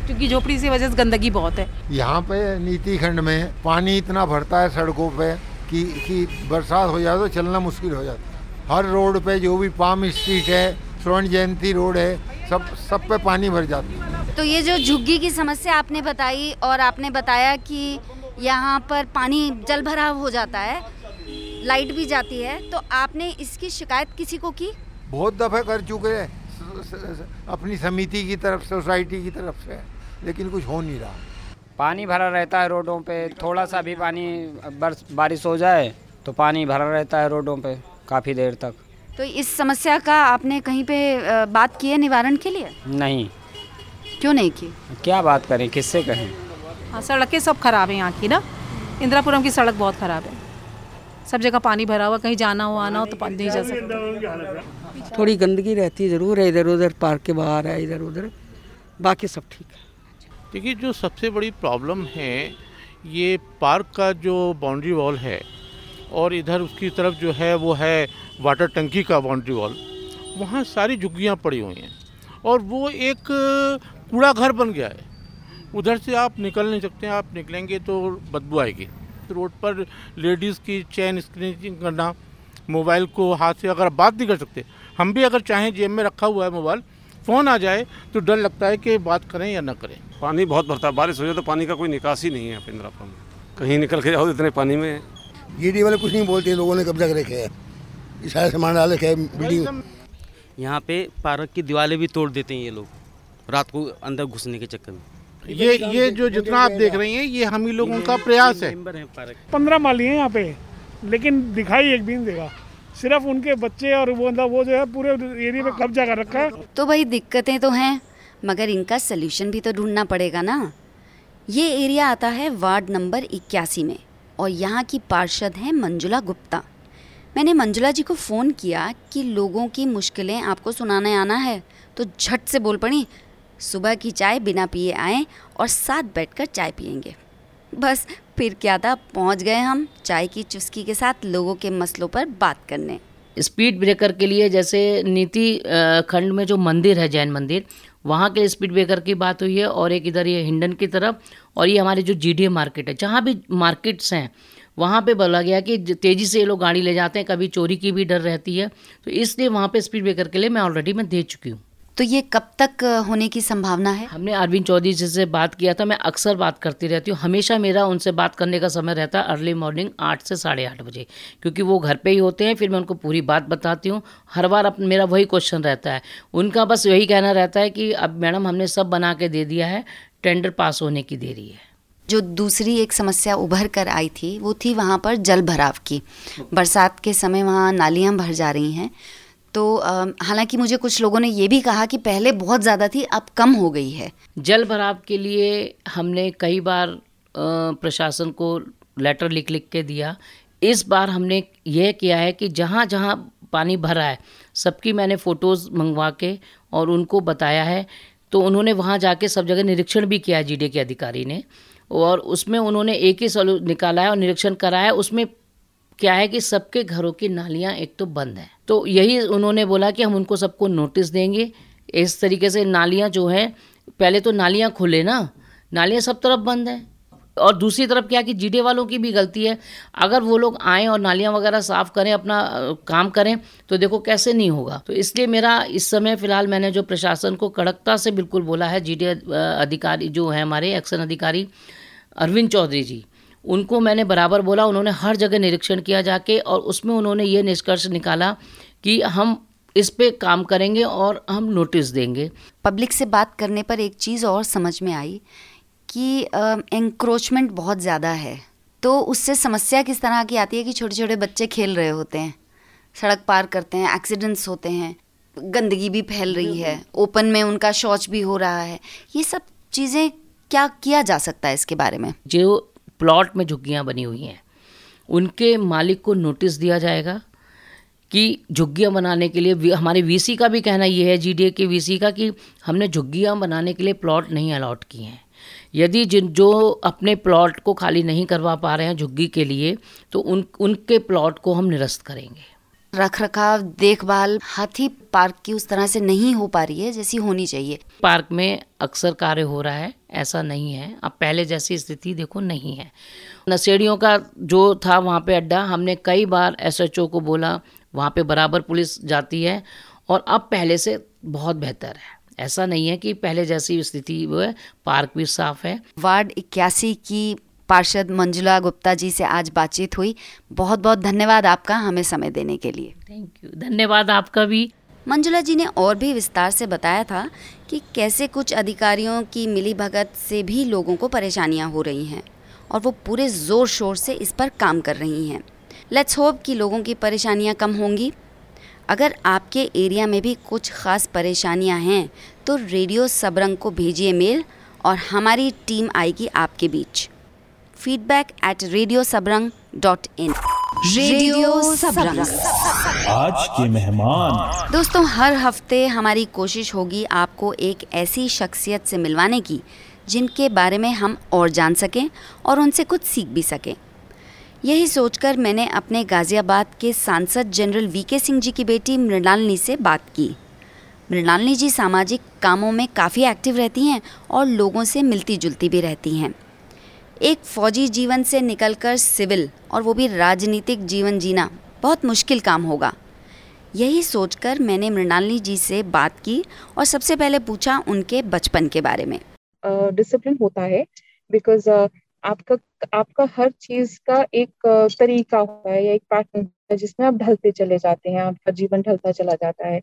झुग्गी झोपड़ी से वजह से गंदगी बहुत है। यहाँ पे नीति खंड में पानी इतना भरता है सड़कों पे कि कि बरसात हो जाए तो चलना मुश्किल हो जाता है। हर रोड पे जो भी पाम स्ट्रीट है स्वर्ण जयंती रोड है सब सब पे पानी भर जाता है। तो ये जो झुग्गी की समस्या आपने बताई और आपने बताया कि यहाँ पर पानी जल भराव हो जाता है लाइट भी जाती है तो आपने इसकी शिकायत किसी को की? बहुत दफ़े कर चुके हैं। स- स- स- अपनी समिति की तरफ़ सोसाइटी की तरफ़ से लेकिन कुछ हो नहीं रहा। पानी भरा रहता है रोडों पे थोड़ा सा भी पानी बरस बारिश हो जाए तो पानी भरा रहता है रोडों पे काफ़ी देर तक। तो इस समस्या का आपने कहीं पे बात की है निवारण के लिए? नहीं। क्यों नहीं की? क्या बात करें किससे कहें? हाँ सड़कें सब खराब है यहाँ की ना। इंदिरापुरम की सड़क बहुत खराब है। सब जगह पानी भरा हुआ कहीं जाना हो आना हो तो पानी नहीं जा सकता। थोड़ी गंदगी रहती है ज़रूर है इधर उधर पार्क के बाहर है इधर उधर। बाकी सब ठीक है। देखिए जो सबसे बड़ी प्रॉब्लम है ये पार्क का जो बाउंड्री वॉल है और इधर उसकी तरफ़ जो है वो है वाटर टंकी का बाउंड्री वॉल वहाँ सारी झुग्गियाँ पड़ी हुई हैं और वो एक कूड़ा घर बन गया है। उधर से आप निकल नहीं सकते आप निकलेंगे तो बदबू आएगी। रोड पर लेडीज़ की चैन स्क्रीनिंग करना मोबाइल को हाथ से अगर बात नहीं कर सकते हम भी अगर चाहें जेब में रखा हुआ है मोबाइल फ़ोन आ जाए तो डर लगता है कि बात करें या ना करें। पानी बहुत भरता है बारिश हो जाए तो पानी का कोई निकास ही नहीं है पिंजरापुर में कहीं निकल के जाओ इतने पानी में। जीडी वाले कुछ नहीं बोलते लोगों ने कब्जा कर रखे है। ये सारा सामान डाल रखे है बिल्डिंग। यहाँ पे पार्क की दीवारें भी तोड़ देते हैं ये लोग रात को अंदर घुसने के चक्कर में। ये ये जो जितना आप देख रही हैं ये हम ही लोगों का प्रयास है। पंद्रह माली हैं यहाँ पे लेकिन दिखाई एक भी नहीं देगा। सिर्फ़ उनके बच्चे और वो मतलब वो जो है पूरे एरिया पे कब्जा कर रखा है। तो भाई दिक्कतें तो हैं मगर इनका सल्यूशन भी तो ढूंढना पड़ेगा ना। ये एरिया आता है वार्ड नंबर इक्यासी में और यहाँ की पार्षद हैं मंजुला गुप्ता। मैंने मंजुला जी को फ़ोन किया कि लोगों की मुश्किलें आपको सुनाने आना है तो झट से बोल पड़ी सुबह की चाय बिना पिए आए और साथ बैठकर चाय पियेंगे। बस, फिर क्या था, पहुँच गए हम चाय की चुस्की के साथ लोगों के मसलों पर बात करने। स्पीड ब्रेकर के लिए जैसे नीति खंड में जो मंदिर है, जैन मंदिर, वहाँ के स्पीड ब्रेकर की बात हुई है और एक इधर ये हिंडन की तरफ़ और ये हमारे जो जीडीए मार्केट है, जहाँ भी मार्केट्स हैं, वहाँ पे बोला गया कि तेज़ी से ये लोग गाड़ी ले जाते हैं, कभी चोरी की भी डर रहती है। तो इसलिए वहाँ पे स्पीड ब्रेकर के लिए मैं ऑलरेडी मैं दे चुकी हूँ। तो ये कब तक होने की संभावना है? हमने अरविंद चौधरी जी से बात किया था मैं अक्सर बात करती रहती हूँ। हमेशा मेरा उनसे बात करने का समय रहता है अर्ली मॉर्निंग आठ से साढ़े आठ बजे क्योंकि वो घर पे ही होते हैं फिर मैं उनको पूरी बात बताती हूँ। हर बार अप, मेरा वही क्वेश्चन रहता है। उनका बस यही कहना रहता है कि अब मैडम हमने सब बना के दे दिया है टेंडर पास होने की देरी है। जो दूसरी एक समस्या उभर कर आई थी वो थी वहाँ पर जल भराव की। बरसात के समय वहाँ नालियाँ भर जा रही हैं। तो हालाँकि मुझे कुछ लोगों ने ये भी कहा कि पहले बहुत ज़्यादा थी, अब कम हो गई है। जल भराव के लिए हमने कई बार प्रशासन को लेटर लिख लिख के दिया। इस बार हमने यह किया है कि जहाँ जहाँ पानी भरा है, सबकी मैंने फ़ोटोज़ मंगवा के और उनको बताया है। तो उन्होंने वहाँ जाके सब जगह निरीक्षण भी किया है जीडे के अधिकारी ने। और उसमें उन्होंने एक ही सॉल्यू निकाला है और निरीक्षण कराया। है उसमें क्या है कि सबके घरों की नालियाँ एक तो बंद हैं। तो यही उन्होंने बोला कि हम उनको सबको नोटिस देंगे। इस तरीके से नालियाँ जो हैं, पहले तो नालियाँ खुले ना। नालियाँ सब तरफ़ बंद हैं। और दूसरी तरफ़ क्या कि जीडे वालों की भी गलती है। अगर वो लोग आएँ और नालियाँ वगैरह साफ़ करें, अपना काम करें तो देखो कैसे नहीं होगा। तो इसलिए मेरा इस समय फ़िलहाल मैंने जो प्रशासन को कड़कता से बिल्कुल बोला है, जीडे अधिकारी जो है हमारे, एक्शन अधिकारी, अरविंद चौधरी जी उनको मैंने बराबर बोला उन्होंने हर जगह निरीक्षण किया जाके और उसमें उन्होंने ये निष्कर्ष निकाला कि हम इस पे काम करेंगे और हम नोटिस देंगे। पब्लिक से बात करने पर एक चीज़ और समझ में आई कि एंक्रोचमेंट बहुत ज़्यादा है। तो उससे समस्या किस तरह की आती है कि छोटे छोटे बच्चे खेल रहे होते हैं सड़क पार करते हैं एक्सीडेंट्स होते हैं गंदगी भी फैल रही है ओपन में उनका शौच भी हो रहा है। ये सब चीज़ें क्या किया जा सकता है इसके बारे में? जो प्लॉट में झुग्गियाँ बनी हुई हैं। उनके मालिक को नोटिस दिया जाएगा कि झुग्गियाँ बनाने के लिए हमारे वीसी का भी कहना ये है जीडीए के वीसी का कि हमने झुग्गियाँ बनाने के लिए प्लॉट नहीं अलॉट किए हैं। यदि जिन जो अपने प्लॉट को खाली नहीं करवा पा रहे हैं झुग्गी के लिए तो उन उनके प्लॉट को हम निरस्त करेंगे। रख रखाव देखभाल हाथी पार्क की उस तरह से नहीं हो पा रही है जैसी होनी चाहिए। पार्क में अक्सर कार्य हो रहा है। ऐसा नहीं है। अब पहले जैसी स्थिति देखो नहीं है। नशेड़ियों का जो था वहाँ पे अड्डा हमने कई बार एसएचओ को बोला वहाँ पे बराबर पुलिस जाती है और अब पहले से बहुत बेहतर है। ऐसा नहीं है कि पहले जैसी स्थिति वो है पार्क भी साफ़ है। वार्ड इक्यासी की पार्षद मंजुला गुप्ता जी से आज बातचीत हुई। बहुत बहुत धन्यवाद आपका हमें समय देने के लिए। थैंक यू धन्यवाद आपका भी। मंजुला जी ने और भी विस्तार से बताया था कि कैसे कुछ अधिकारियों की मिली भगत से भी लोगों को परेशानियाँ हो रही हैं और वो पूरे ज़ोर शोर से इस पर काम कर रही हैं। लेट्स होप कि लोगों की परेशानियाँ कम होंगी। अगर आपके एरिया में भी कुछ ख़ास परेशानियाँ हैं तो रेडियो सबरंग को भेजिए मेल और हमारी टीम आएगी आपके बीच। Feedback at radio Sabrang dot in radio Sabrang आज के मेहमान। दोस्तों हर हफ़्ते हमारी कोशिश होगी आपको एक ऐसी शख्सियत से मिलवाने की जिनके बारे में हम और जान सकें और उनसे कुछ सीख भी सकें। यही सोचकर मैंने अपने गाज़ियाबाद के सांसद जनरल वी के सिंह जी की बेटी मृणालिनी से बात की। मृणालिनी जी सामाजिक कामों में काफ़ी एक्टिव रहती हैं और लोगों से मिलती जुलती भी रहती हैं। एक फौजी जीवन से निकलकर सिविल और वो भी राजनीतिक जीवन जीना बहुत मुश्किल काम होगा। यही सोचकर मैंने मृणालिनी जी से बात की और सबसे पहले पूछा उनके बचपन के बारे में। डिसिप्लिन uh, होता है बिकॉज़ uh, आपका आपका हर चीज़ का एक तरीका होता है या एक पैटर्न है जिसमें आप ढलते चले जाते हैं आपका जीवन ढलता चला जाता है।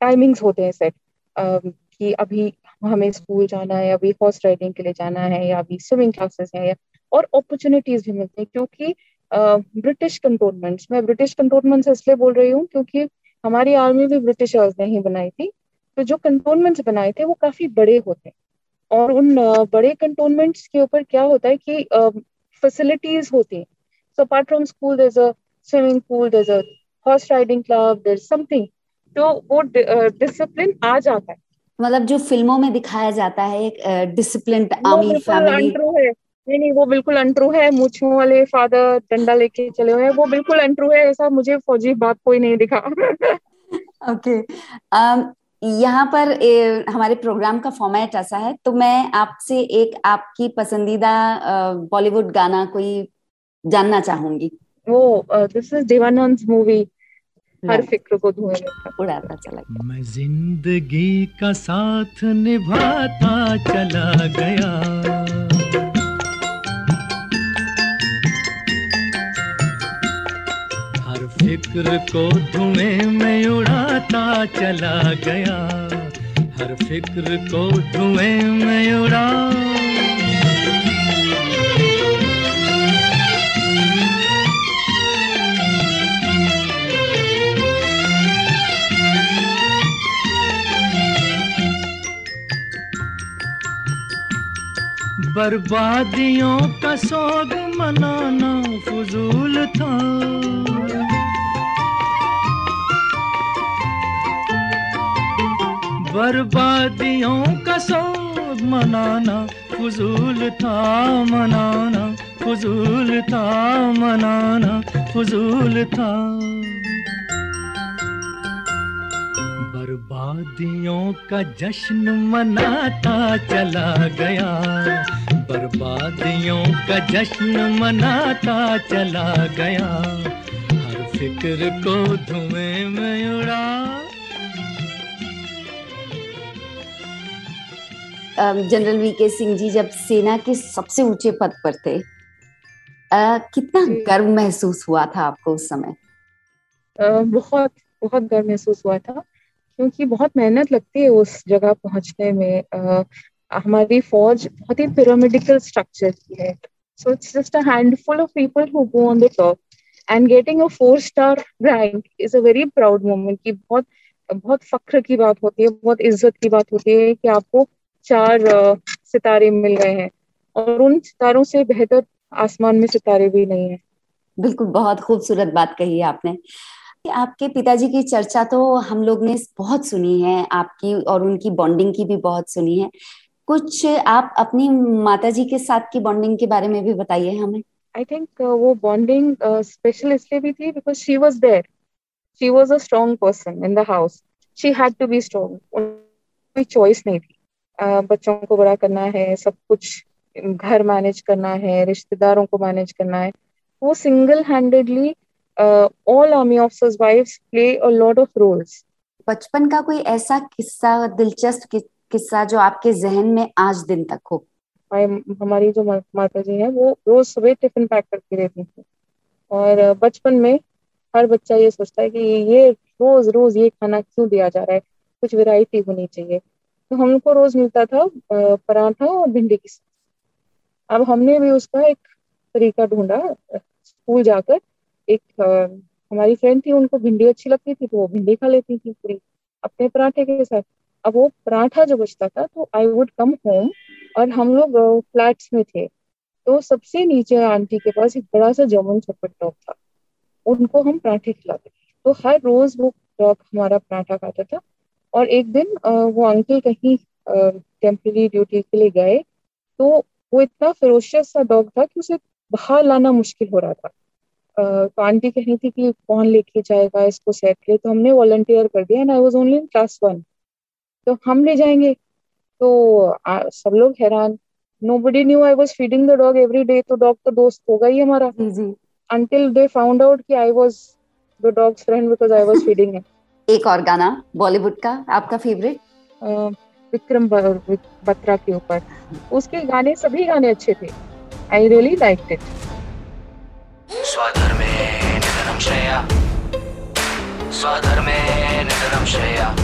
टाइमिंग्स होते हैं सेट uh, कि अभी हमें स्कूल जाना है अभी हॉर्स राइडिंग के लिए जाना है या अभी स्विमिंग क्लासेस है या और अपॉर्चुनिटीज़ भी मिलती हैं क्योंकि ब्रिटिश कंटोनमेंट्स मैं ब्रिटिश कंटोनमेंट्स इसलिए बोल रही हूँ क्योंकि हमारी आर्मी भी ब्रिटिशर्स ने ही बनाई थी। तो जो कंटोनमेंट्स बनाए थे वो काफ़ी बड़े होते हैं। और उन बड़े कंटोनमेंट्स के ऊपर क्या होता है कि फैसिलिटीज़ होती हैं। So apart from school is a swimming pool is a horse riding club there something तो वो डिसिप्लिन आ जाता है। मतलब जो फ़िल्मों में दिखाया जाता है एक डिसिप्लिन आर्मी फैमिली है। नहीं नहीं वो बिल्कुल अनट्रू है। मूछों वाले फादर डंडा लेके चले हुए हैं। वो बिल्कुल अनट्रू है ऐसा मुझे फौजी बात कोई नहीं दिखा। ओके अम, यहाँ पर ए, हमारे प्रोग्राम का फॉर्मेट ऐसा है। तो मैं आपसे एक आपकी पसंदीदा बॉलीवुड गाना कोई जानना चाहूँगी। वो दिस इज़ देवानंद मूवी हर फ़िक्र को धुएँ में उड़ाता चला गया। मैं ज़िंदगी का साथ निभाता चला गया। हर फ़िक्र को धुएँ में उड़ाता चला गया। हर फ़िक्र को धुएँ में उड़ा बर्बादियों का सोग मनाना फजूल था। बर्बादियों का सोग मनाना फजूल था, मनाना फजूल था, मनाना फजूल था। बर्बादियों का जश्न मनाता चला गया। बर्बादियों का जश्न मनाता चला गया। हर फ़िक्र को धुएँ में उड़ा। जनरल वी के सिंह जी जब सेना के सबसे ऊँचे पद पर थे अ, कितना गर्व महसूस हुआ था आपको उस समय? अ, बहुत बहुत गर्व महसूस हुआ था क्योंकि बहुत मेहनत लगती है उस जगह पहुँचने में। अ, हमारी फौज बहुत ही पिरामिडिकल स्ट्रक्चर की है। So it's just a handful of people who go on the top and getting a four star rank is a very proud moment की बहुत बहुत फख्र की बात होती है, बहुत इज़्ज़त की बात होती है कि आपको चार सितारे मिल गए हैं। और उन सितारों से बेहतर आसमान में सितारे भी नहीं है। बिल्कुल, बहुत खूबसूरत बात कही है आपने। आपके पिताजी की चर्चा तो हम लोग ने बहुत सुनी है, आपकी और उनकी बॉन्डिंग की भी बहुत सुनी है। कुछ आप अपनी माता जी के साथ की बॉन्डिंग के बारे में भी बताइए हमें। आई थिंक वो बॉन्डिंग स्पेशल इसलिए भी थी because she was there she was a strong person in the house she had to be strong कोई चॉइस नहीं थी। Uh, बच्चों को बड़ा करना है सब कुछ घर मैनेज करना है रिश्तेदारों को मैनेज करना है। वो single handedly all army officers wives play a lot of roles बचपन का कोई ऐसा किस्सा दिलचस्प किस्सा जो आपके जहन में आज दिन तक हो। हमारी जो माता जी हैं, वो रोज सुबह टिफ़िन पैक करके देती थी। और बचपन में हर बच्चा ये सोचता है कि ये रोज रोज ये खाना क्यों दिया जा रहा है? कुछ वैरायटी होनी चाहिए। तो हमको रोज मिलता था पराठा और भिंडी की अब हमने भी उसका एक तरीका ढूंढा, स्कूल जाकर एक हमारी फ्रेंड थी, उनको भिंडी अच्छी लगती थी तो वो भिंडी खा लेती थी पूरी, अपने पराठे के साथ। अब वो पराठा जो बचता था तो आई वुड कम होम और हम लोग फ्लैट्स में थे। तो सबसे नीचे आंटी के पास एक बड़ा सा जर्मन शेफर्ड डॉग था। उनको हम पराठे खिलाते तो हर रोज वो डॉग हमारा पराठा खाता था और एक दिन वो अंकल कहीं टेम्पररी ड्यूटी के लिए गए तो वो इतना फेरोशियस सा डॉग था कि उसे बाहर लाना मुश्किल हो रहा था। तो आंटी कह रही थी कि कौन लेके जाएगा इसको सेट के तो हमने वॉलंटियर कर दिया and I was only in class one तो हम ले जाएँगे। तो आ, सब लोग हैरान। Nobody knew I was feeding the dog every day तो डॉग तो दोस्त होगा ही हमारा। अंटिल दे फाउंड आउट कि I was the dog's friend because I was feeding him एक और गाना बॉलीवुड का आपका फेवरेट विक्रम बत्रा के ऊपर। उसके गाने सभी गाने अच्छे थे। I really liked it. स्वधर्मे निधनं Shreya. स्वधर्मे निधनं Shreya.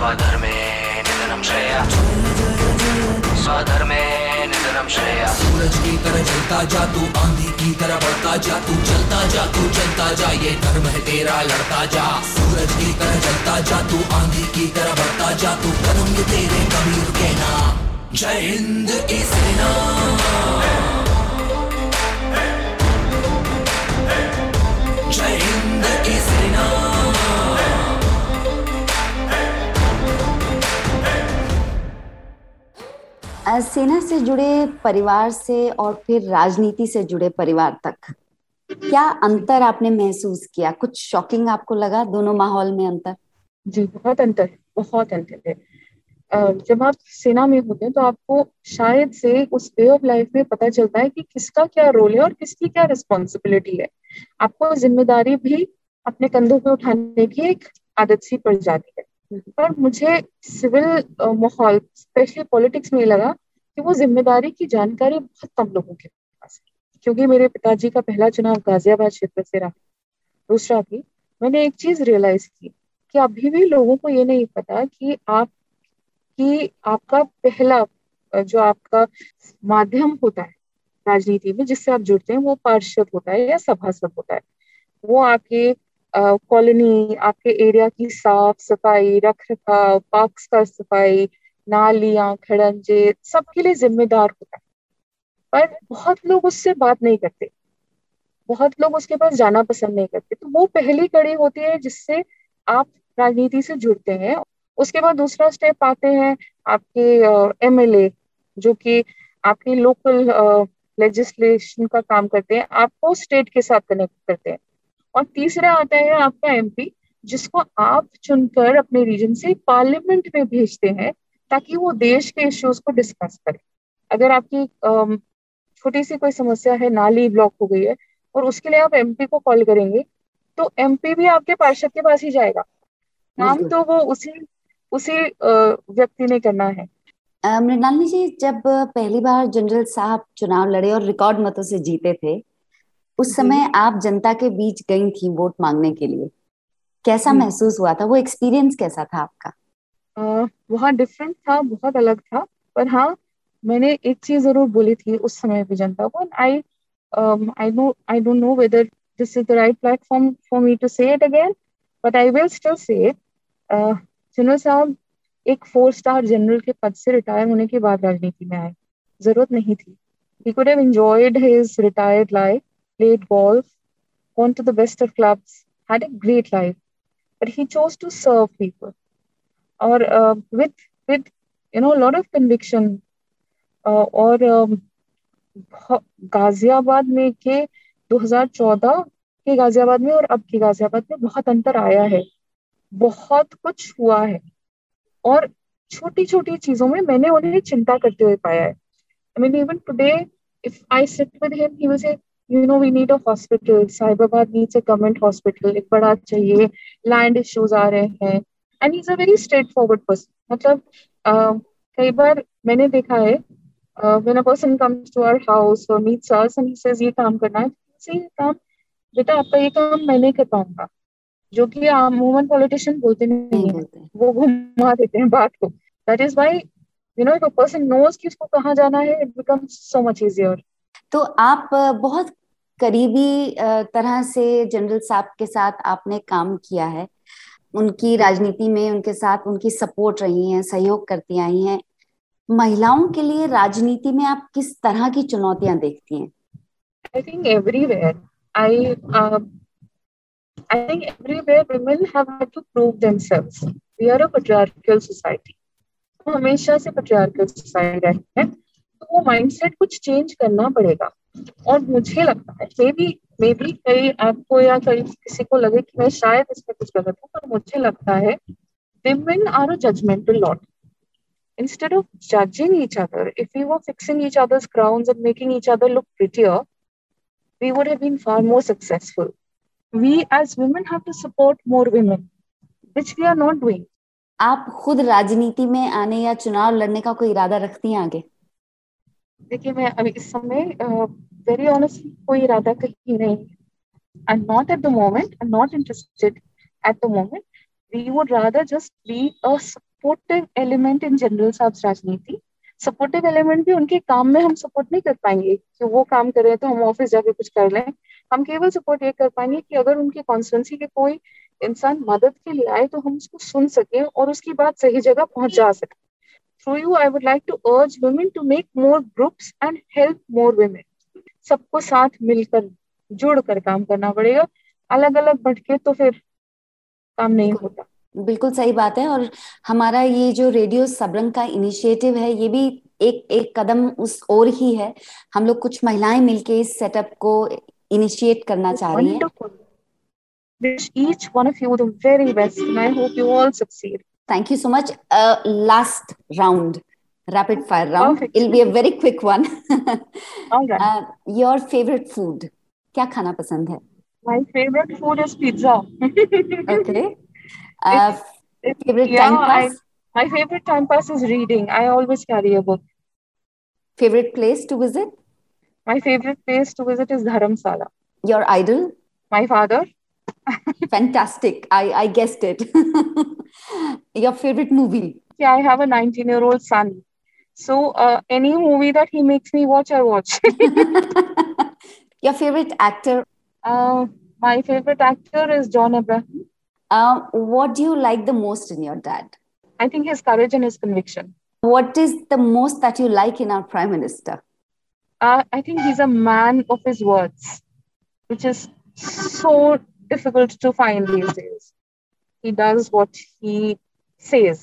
स्वधर्मे निधनं Shreya स्वधर्मे निधनं Shreya सूरज की तरह जलता जा तू, आंधी की तरह बढ़ता जा तू चलता जा तू चलता जा, ये धर्म है तेरा, लड़ता जा। सूरज की तरह जलता जा तू, आंधी की तरह बढ़ता जा तू, कदम तेरे कभी रुके ना जय हिंद की सेना। सेना से जुड़े परिवार से और फिर राजनीति से जुड़े परिवार तक, क्या अंतर आपने महसूस किया? कुछ शॉकिंग आपको लगा दोनों माहौल में अंतर? जी, बहुत अंतर बहुत अंतर है। जब आप सेना में होते हैं तो आपको शायद से उस वे ऑफ़ लाइफ में पता चलता है कि किसका क्या रोल है और किसकी क्या रिस्पॉन्सिबिलिटी है। आपको ज़िम्मेदारी भी अपने कंधों पे उठाने की एक आदत सी पड़ जाती है। पर मुझे सिविल माहौल स्पेशली पॉलिटिक्स में लगा कि वो ज़िम्मेदारी की जानकारी बहुत कम लोगों के पास है। क्योंकि मेरे पिताजी का पहला चुनाव गाजियाबाद क्षेत्र से रहा। दूसरा भी, मैंने एक चीज़ रियलाइज़ की कि अभी भी लोगों को ये नहीं पता कि आप, कि आपका पहला जो आपका माध्यम होता है राजनीति में जिससे आप जुड़ते हैं वो पार्षद होता है या सभासद होता है। वो आपके कॉलोनी, आपके एरिया की साफ़ सफ़ाई रख रखाव पार्क्स का सफ़ाई, नालियाँ, खड़ंजे, सबके लिए जिम्मेदार होता है। पर बहुत लोग उससे बात नहीं करते। बहुत लोग उसके पास जाना पसंद नहीं करते। तो वो पहली कड़ी होती है जिससे आप राजनीति से जुड़ते हैं। उसके बाद दूसरा स्टेप आते हैं आपके एमएलए जो कि आपके लोकल लेजिस्लेशन का काम करते हैं। आपको स्टेट के साथ कनेक्ट करते हैं। और तीसरा आता है आपका एमपी जिसको आप चुनकर अपने रीजन से पार्लियामेंट में भेजते हैं ताकि वो देश के इश्यूज़ को डिस्कस करे। अगर आपकी छोटी सी कोई समस्या है नाली ब्लॉक हो गई है और उसके लिए आप एमपी को कॉल करेंगे तो एमपी भी आपके पार्षद के पास ही जाएगा। काम तो वो उसी उसी व्यक्ति ने करना है। मृणालिनी जी जब पहली बार जनरल साहब चुनाव लड़े और रिकॉर्ड मतों से जीते थे उस समय आप जनता के बीच गई थी वोट मांगने के लिए। कैसा महसूस हुआ था? वो एक्सपीरियंस कैसा था आपका? वहाँ डिफरेंट था बहुत अलग था पर हाँ मैंने एक चीज़ ज़रूर बोली थी उस समय भी जनता को। I I know I don't know whether this is the right platform for me to say it again but I will still say it general साहब एक फोर स्टार जनरल के पद से रिटायर होने के बाद राजनीति में आए। ज़रूरत नहीं थी। He could have enjoyed his retired life played golf gone to the best of clubs had a great life but he chose to serve people or uh, with with you know a lot of conviction uh, और um, Ghaziabad में के 2014 के गाजियाबाद में और अब के गाजियाबाद में बहुत अंतर आया है बहुत कुछ हुआ है और छोटी छोटी चीज़ों में मैंने उन्हें चिंता करते हुए पाया है I mean, even today, if I sit with him, he will say, you know we need a hospital Sahibabad needs a government hospital एक बड़ा चाहिए। लैंड इश्यूज़ आ रहे हैं। एंड इज़ मतलब, a very straightforward person मतलब कई बार मैंने देखा है when a person comes to our house और meets us and he says ये काम करना है से ये काम बेटा आपका ये काम मैं नहीं कर पाऊँगा जो कि आम वुमन पॉलिटिशियन बोलते नहीं, नहीं वो घुमा देते हैं बात को। That is why you know if a person knows कि उसको कहाँ जाना है it becomes so much easier तो आप बहुत करीबी तरह से जनरल साहब के साथ आपने काम किया है उनकी राजनीति में उनके साथ उनकी सपोर्ट रही है सहयोग करती आई हैं महिलाओं के लिए राजनीति में आप किस तरह की चुनौतियाँ देखती हैं think everywhere. I uh, I think everywhere women have had to prove themselves. We are a patriarchal society. तो हमेशा से patriarchal society रही है तो वो माइंडसेट कुछ चेंज करना पड़ेगा और मुझे लगता है मे बी मे बी कई आपको या कई किसी को लगे कि मैं शायद इसमें कुछ गलत हूँ पर मुझे लगता है women are a judgmental lot. Instead of judging each other, if we were fixing each other's crowns and making each other look prettier, we would have been far more successful. we as women have to support more women, which we are not doing. आप खुद राजनीति में आने या चुनाव लड़ने का कोई इरादा रखती हैं आगे देखिए, मैं अभी इस समय वेरी ऑनेस्टली कोई इरादा कहीं नहीं I not at the moment I not interested at the moment we would rather just be a supportive element in general साहब राजनीति। सपोर्टिव एलिमेंट भी उनके काम में हम सपोर्ट नहीं कर पाएँगे कि वो काम कर रहे हैं तो हम ऑफ़िस जाके कुछ कर लें। हम केवल सपोर्ट ये कर पाएँगे कि अगर उनके कॉन्स्टिट्यूंसी के कोई इंसान मदद के लिए आए तो हम उसको सुन सकें और उसकी बात सही जगह पहुँचा सकें। Through you i would like to urge women to make more groups and help more women. सबको साथ मिलकर जुड़कर काम करना पड़ेगा। अलग अलग भटके तो फिर काम नहीं होता। बिल्कुल सही बात है और हमारा ये जो रेडियो सबरंग का इनिशिएटिव है ये भी एक एक कदम उस ओर ही है। हम लोग कुछ महिलाएँ मिलके इस सेटअप को इनिशिएट करना चाह रही हैं। Wish each one of you the very best and i hope you all succeed. Thank you so much. Uh, last round, rapid fire round. Perfect. It'll be a very quick one. All right. uh, your favorite food? क्या खाना पसंद है? my favorite food is pizza Okay. Uh, favorite yeah, time pass? I, my favorite time pass is reading i always carry a book Favorite place to visit? my favorite place to visit is dharamsala Your idol? my father Fantastic. I, I guessed it. Your favorite movie? yeah i have a 19 year old son so uh, any movie that he makes me watch i watch Your favorite actor? uh, my favorite actor is john abraham Uh, what do you like the most in your dad? i think his courage and his conviction What is the most that you like in our prime minister? uh, i think he's a man of his words which is so difficult to find these days. He does what he says.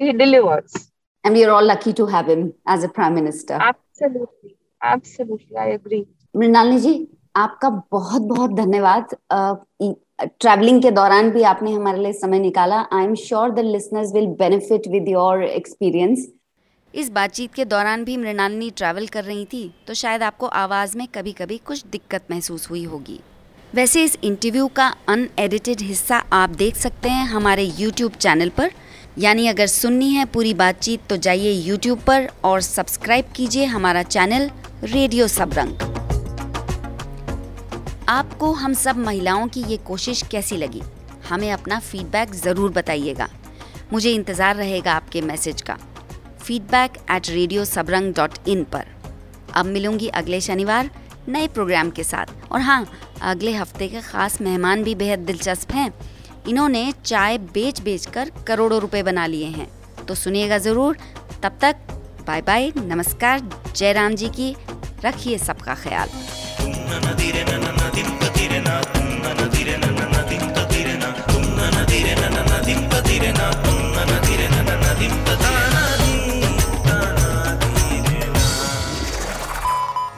He delivers. And we are all lucky to have him as a prime minister. absolutely. Absolutely. I agree. Mrinalini जी आपका बहुत बहुत धन्यवाद। Travelling के दौरान भी आपने हमारे लिए समय निकाला। I am sure the listeners will benefit with your experience इस बातचीत के दौरान भी मृणालिनी ट्रैवल कर रही थी तो शायद आपको आवाज़ में कभी कभी कुछ दिक्कत महसूस हुई होगी। वैसे इस इंटरव्यू का अनएडिटेड हिस्सा आप देख सकते हैं हमारे यूट्यूब चैनल पर। यानी अगर सुननी है पूरी बातचीत तो जाइए यूट्यूब पर और सब्सक्राइब कीजिए हमारा चैनल रेडियो सबरंग आपको हम सब महिलाओं की ये कोशिश कैसी लगी? हमें अपना फीडबैक ज़रूर बताइएगा। मुझे इंतज़ार रहेगा आपके मैसेज का। Feedback at radio Sabrang dot in पर। अब मिलूँगी अगले शनिवार। नए प्रोग्राम के साथ और हाँ अगले हफ़्ते के ख़ास मेहमान भी बेहद दिलचस्प हैं इन्होंने चाय बेच बेच कर करोड़ों रुपए बना लिए हैं तो सुनिएगा ज़रूर तब तक बाय बाय नमस्कार जय राम जी की रखिए सबका ख्याल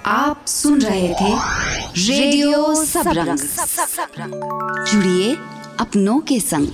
आप सुन रहे थे रेडियो सबरंग। जुड़िए अपनों के संग।